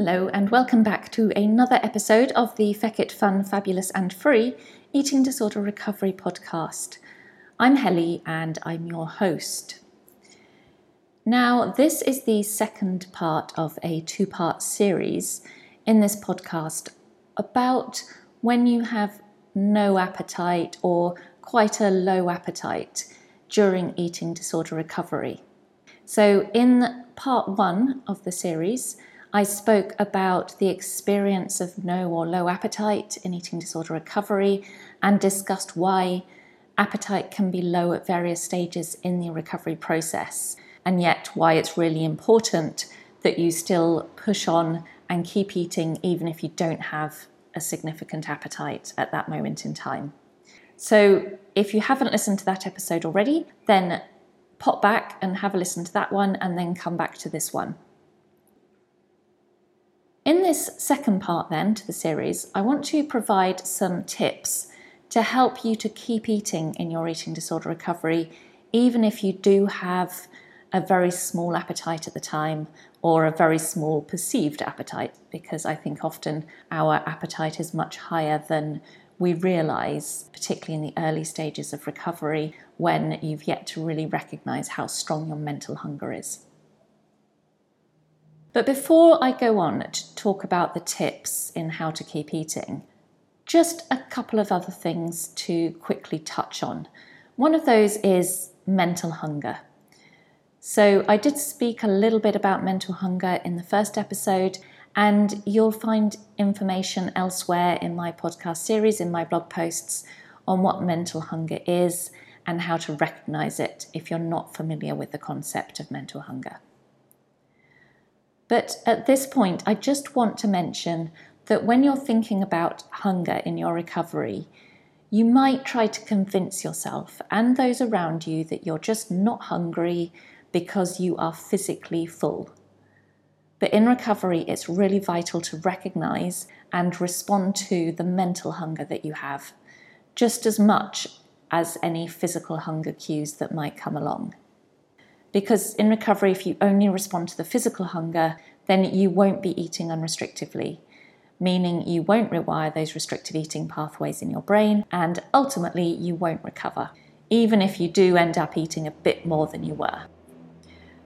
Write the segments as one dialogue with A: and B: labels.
A: Hello, and welcome back to another episode of the Feckit Fun, Fabulous and Free Eating Disorder Recovery podcast. I'm Helly, and I'm your host. Now, this is the second part of a two part series in this podcast about when you have no appetite or quite a low appetite during eating disorder recovery. So, in part one of the series, I spoke about the experience of no or low appetite in eating disorder recovery and discussed why appetite can be low at various stages in the recovery process, and yet why it's really important that you still push on and keep eating even if you don't have a significant appetite at that moment in time. So, if you haven't listened to that episode already, then pop back and have a listen to that one and then come back to this one. In this second part, then, to the series, I want to provide some tips to help you to keep eating in your eating disorder recovery, even if you do have a very small appetite at the time or a very small perceived appetite, because I think often our appetite is much higher than we realize, particularly in the early stages of recovery when you've yet to really recognize how strong your mental hunger is. But before I go on to talk about the tips in how to keep eating, just a couple of other things to quickly touch on. One of those is mental hunger. So, I did speak a little bit about mental hunger in the first episode, and you'll find information elsewhere in my podcast series, in my blog posts, on what mental hunger is and how to recognize it if you're not familiar with the concept of mental hunger. But at this point, I just want to mention that when you're thinking about hunger in your recovery, you might try to convince yourself and those around you that you're just not hungry because you are physically full. But in recovery, it's really vital to recognize and respond to the mental hunger that you have, just as much as any physical hunger cues that might come along. Because in recovery, if you only respond to the physical hunger, then you won't be eating unrestrictively, meaning you won't rewire those restrictive eating pathways in your brain, and ultimately you won't recover, even if you do end up eating a bit more than you were.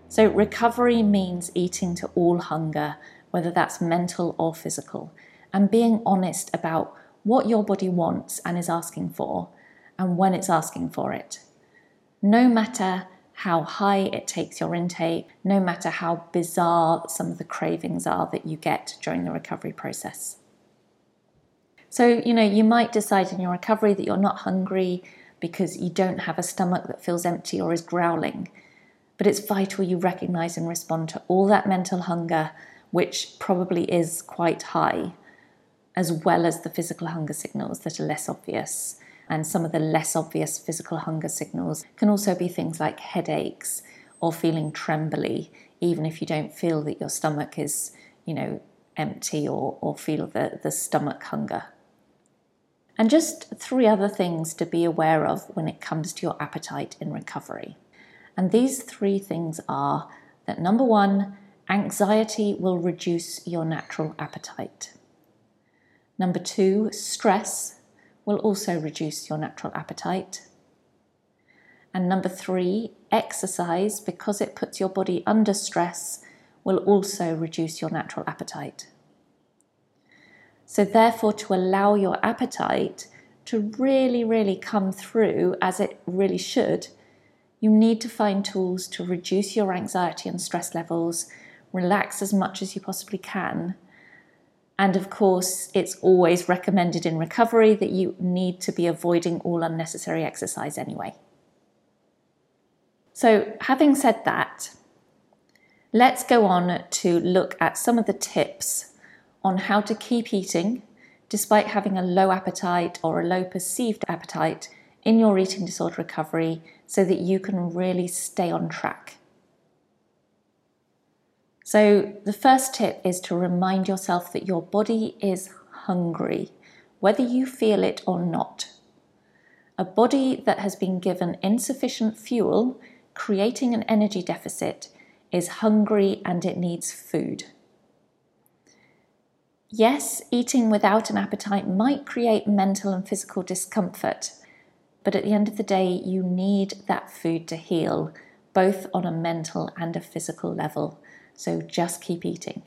A: So, recovery means eating to all hunger, whether that's mental or physical, and being honest about what your body wants and is asking for, and when it's asking for it. No matter how high it takes your intake, no matter how bizarre some of the cravings are that you get during the recovery process. So, you know, you might decide in your recovery that you're not hungry because you don't have a stomach that feels empty or is growling. But it's vital you recognize and respond to all that mental hunger, which probably is quite high, as well as the physical hunger signals that are less obvious. And some of the less obvious physical hunger signals can also be things like headaches or feeling trembly, even if you don't feel that your stomach is, you know, empty or, or feel the, the stomach hunger. And just three other things to be aware of when it comes to your appetite in recovery. And these three things are that number one, anxiety will reduce your natural appetite. Number two, stress will also reduce your natural appetite. And number three, exercise, because it puts your body under stress, will also reduce your natural appetite. So, therefore, to allow your appetite to really, really come through as it really should, you need to find tools to reduce your anxiety and stress levels, relax as much as you possibly can, and of course, it's always recommended in recovery that you need to be avoiding all unnecessary exercise anyway. So, having said that, Let's go on to look at some of the tips on how to keep eating despite having a low appetite or a low perceived appetite in your eating disorder recovery so that you can really stay on track. So, the first tip is to remind yourself that your body is hungry, whether you feel it or not. A body that has been given insufficient fuel, creating an energy deficit, is hungry and it needs food. Yes, eating without an appetite might create mental and physical discomfort, but at the end of the day, you need that food to heal, both on a mental and a physical level. So just keep eating.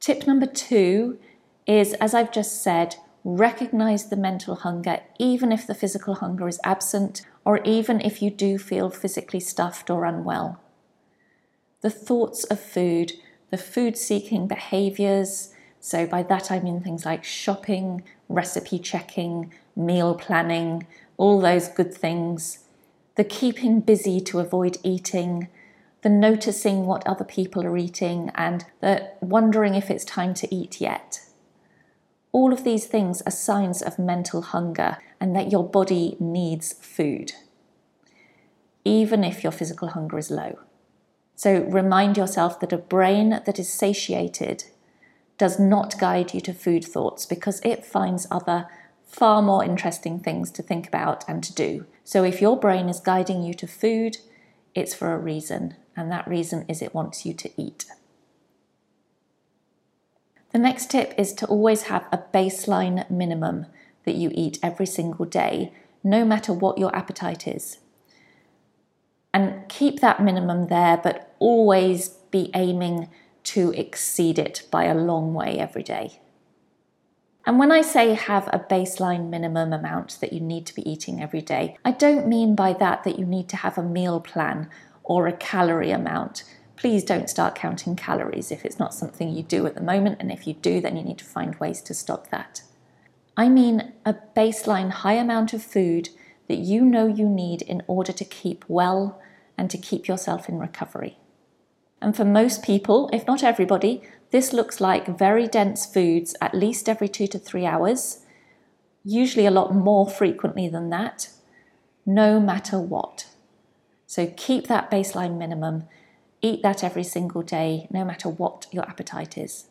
A: Tip number two is, as I've just said, recognize the mental hunger, even if the physical hunger is absent, or even if you do feel physically stuffed or unwell. The thoughts of food, the food seeking behaviors, so by that I mean things like shopping, recipe checking, meal planning, all those good things, the keeping busy to avoid eating, the noticing what other people are eating, and the wondering if it's time to eat yet. All of these things are signs of mental hunger and that your body needs food, even if your physical hunger is low. So remind yourself that a brain that is satiated does not guide you to food thoughts because it finds other far more interesting things to think about and to do. So if your brain is guiding you to food, it's for a reason, and that reason is it wants you to eat. The next tip is to always have a baseline minimum that you eat every single day, no matter what your appetite is. And keep that minimum there, but always be aiming to exceed it by a long way every day. And when I say have a baseline minimum amount that you need to be eating every day, I don't mean by that that you need to have a meal plan or a calorie amount please don't start counting calories if it's not something you do at the moment. And if you do, then you need to find ways to stop that. I mean a baseline high amount of food that you know you need in order to keep well and to keep yourself in recovery. And for most people, if not everybody, this looks like very dense foods at least every two to three hours, usually a lot more frequently than that, no matter what. So keep that baseline minimum Eat that every single day, no matter what your appetite is.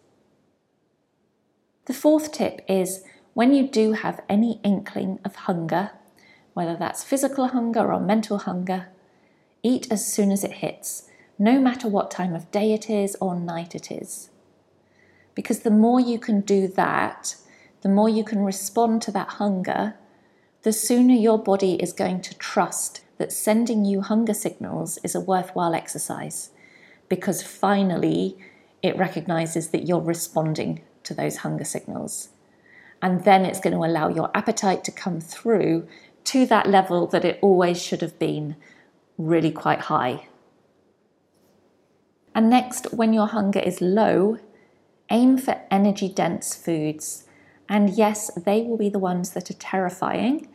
A: The fourth tip is when you do have any inkling of hunger, whether that's physical hunger or mental hunger, eat as soon as it hits, no matter what time of day it is or night it is. Because the more you can do that, the more you can respond to that hunger, the sooner your body is going to trust that sending you hunger signals is a worthwhile exercise because finally it recognizes that you're responding to those hunger signals. And then it's going to allow your appetite to come through to that level that it always should have been really quite high. And next, when your hunger is low, aim for energy dense foods. And yes, they will be the ones that are terrifying,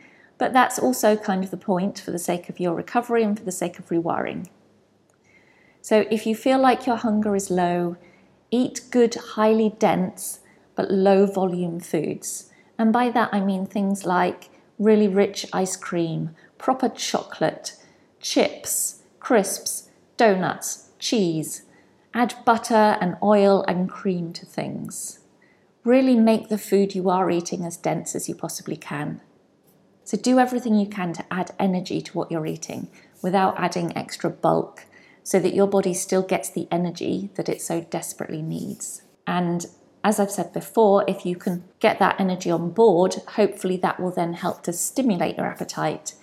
A: but that's also kind of the point for the sake of your recovery and for the sake of rewiring. So if you feel like your hunger is low, eat good, highly dense, but low volume foods. And by that I mean things like really rich ice cream, proper chocolate, chips, crisps, donuts, cheese. Add butter and oil and cream to things. Really make the food you are eating as dense as you possibly can. So do everything you can to add energy to what you're eating without adding extra bulk so that your body still gets the energy that it so desperately needs. And as I've said before, if you can get that energy on board, hopefully that will then help to stimulate your appetite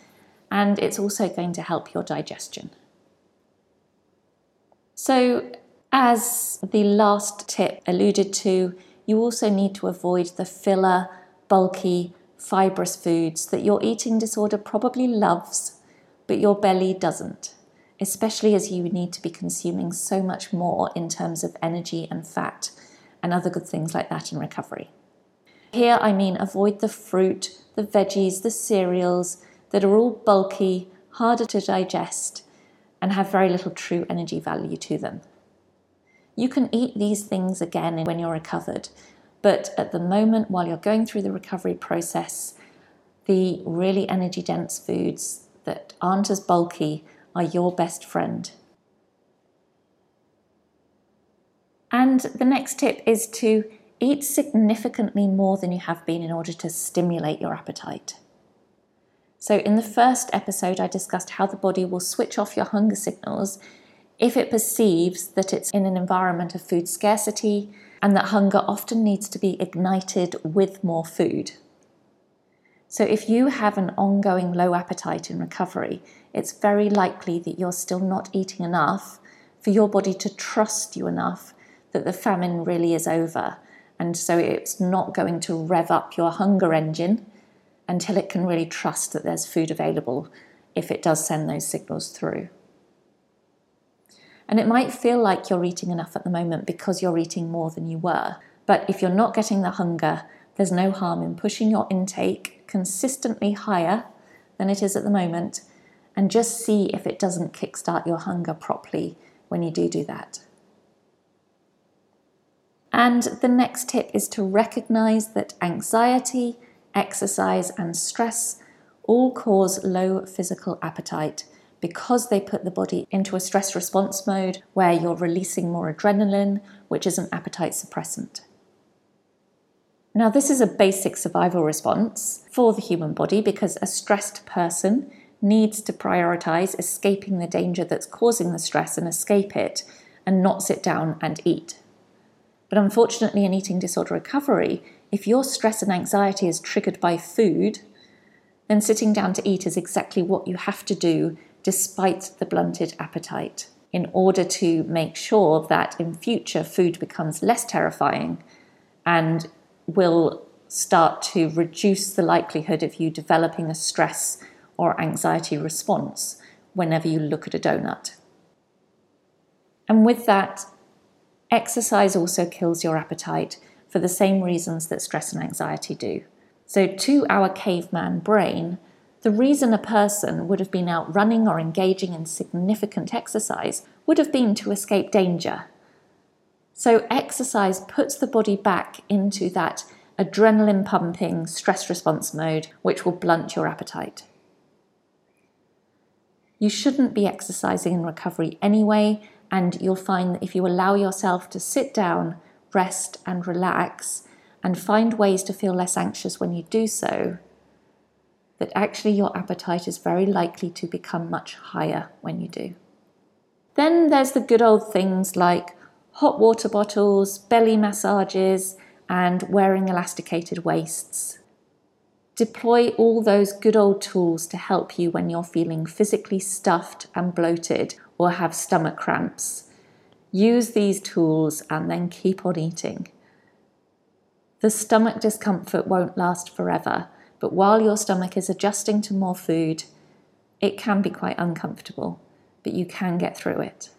A: and it's also going to help your digestion. So, as the last tip alluded to, you also need to avoid the filler, bulky, fibrous foods that your eating disorder probably loves, but your belly doesn't especially as you need to be consuming so much more in terms of energy and fat and other good things like that in recovery. Here I mean avoid the fruit, the veggies, the cereals that are all bulky, harder to digest, and have very little true energy value to them. You can eat these things again when you're recovered, but at the moment, while you're going through the recovery process, the really energy dense foods that aren't as bulky are your best friend. And the next tip is to eat significantly more than you have been in order to stimulate your appetite. So, in the first episode, I discussed how the body will switch off your hunger signals if it perceives that it's in an environment of food scarcity and that hunger often needs to be ignited with more food. So, if you have an ongoing low appetite in recovery, it's very likely that you're still not eating enough for your body to trust you enough that the famine really is over. And so it's not going to rev up your hunger engine until it can really trust that there's food available if it does send those signals through. And it might feel like you're eating enough at the moment because you're eating more than you were. But if you're not getting the hunger, there's no harm in pushing your intake consistently higher than it is at the moment and just see if it doesn't kickstart your hunger properly when you do do that. And the next tip is to recognize that anxiety exercise, and stress all cause low physical appetite because they put the body into a stress response mode where you're releasing more adrenaline, which is an appetite suppressant. Now, this is a basic survival response for the human body because a stressed person needs to prioritize escaping the danger that's causing the stress and escape it and not sit down and eat. But unfortunately, in eating disorder recovery, if your stress and anxiety is triggered by food, then sitting down to eat is exactly what you have to do despite the blunted appetite in order to make sure that in future food becomes less terrifying and will start to reduce the likelihood of you developing a stress or anxiety response whenever you look at a donut. And with that, exercise also kills your appetite for the same reasons that stress and anxiety do. So, to our caveman brain, the reason a person would have been out running or engaging in significant exercise would have been to escape danger. So, exercise puts the body back into that adrenaline pumping stress response mode, which will blunt your appetite. You shouldn't be exercising in recovery anyway, and you'll find that if you allow yourself to sit down rest and relax and find ways to feel less anxious when you do so, that actually your appetite is very likely to become much higher when you do. Then there's the good old things like hot water bottles, belly massages, and wearing elasticated waists. Deploy all those good old tools to help you when you're feeling physically stuffed and bloated or have stomach cramps Use these tools and then keep on eating. The stomach discomfort won't last forever, but while your stomach is adjusting to more food, it can be quite uncomfortable, but you can get through it.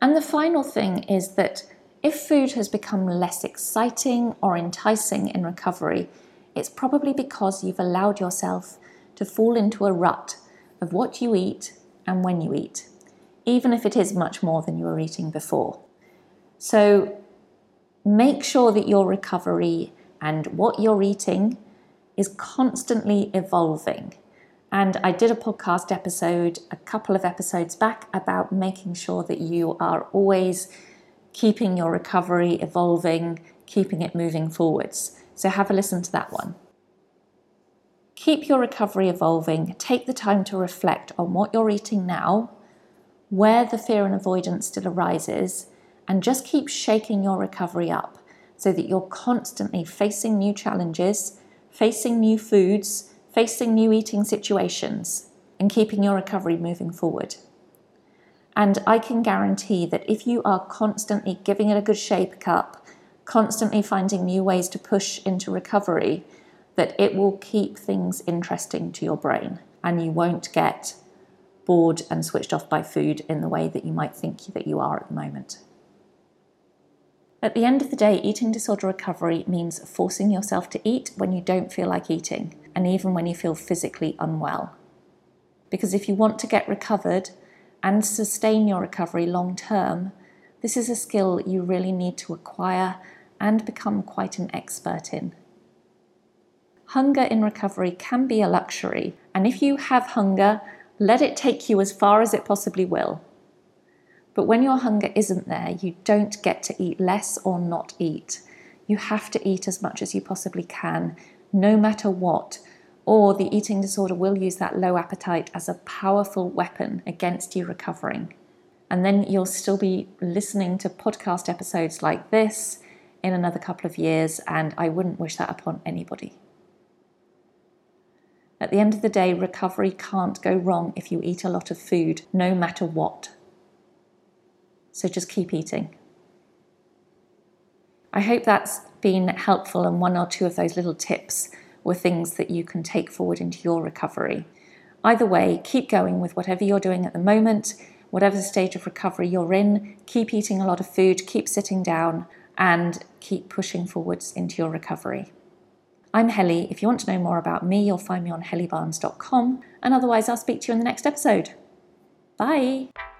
A: And the final thing is that if food has become less exciting or enticing in recovery, it's probably because you've allowed yourself to fall into a rut of what you eat and when you eat even if it is much more than you were eating before. So make sure that your recovery and what you're eating is constantly evolving. And I did a podcast episode a couple of episodes back about making sure that you are always keeping your recovery evolving, keeping it moving forwards. So have a listen to that one. Keep your recovery evolving. Take the time to reflect on what you're eating now where the fear and avoidance still arises, and just keep shaking your recovery up so that you're constantly facing new challenges, facing new foods, facing new eating situations, and keeping your recovery moving forward. And I can guarantee that if you are constantly giving it a good shake up, constantly finding new ways to push into recovery, that it will keep things interesting to your brain and you won't get bored and switched off by food in the way that you might think that you are at the moment. At the end of the day, eating disorder recovery means forcing yourself to eat when you don't feel like eating, and even when you feel physically unwell. Because if you want to get recovered and sustain your recovery long term, this is a skill you really need to acquire and become quite an expert in. Hunger in recovery can be a luxury, and if you have hunger, let it take you as far as it possibly will. But when your hunger isn't there, you don't get to eat less or not eat. You have to eat as much as you possibly can, no matter what, or the eating disorder will use that low appetite as a powerful weapon against you recovering. And then you'll still be listening to podcast episodes like this in another couple of years, and I wouldn't wish that upon anybody. At the end of the day, recovery can't go wrong if you eat a lot of food, no matter what. So just keep eating. I hope that's been helpful, and one or two of those little tips were things that you can take forward into your recovery. Either way, keep going with whatever you're doing at the moment, whatever stage of recovery you're in. Keep eating a lot of food, keep sitting down, and keep pushing forwards into your recovery. I'm Helly. If you want to know more about me, you'll find me on hellybarnes.com, and otherwise, I'll speak to you in the next episode. Bye.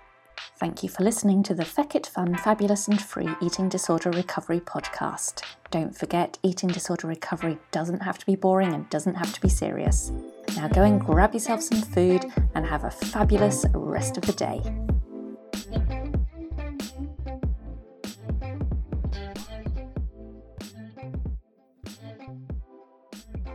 A: Thank you for listening to the Feckit Fun, Fabulous and Free Eating Disorder Recovery podcast. Don't forget, eating disorder recovery doesn't have to be boring and doesn't have to be serious. Now go and grab yourself some food and have a fabulous rest of the day.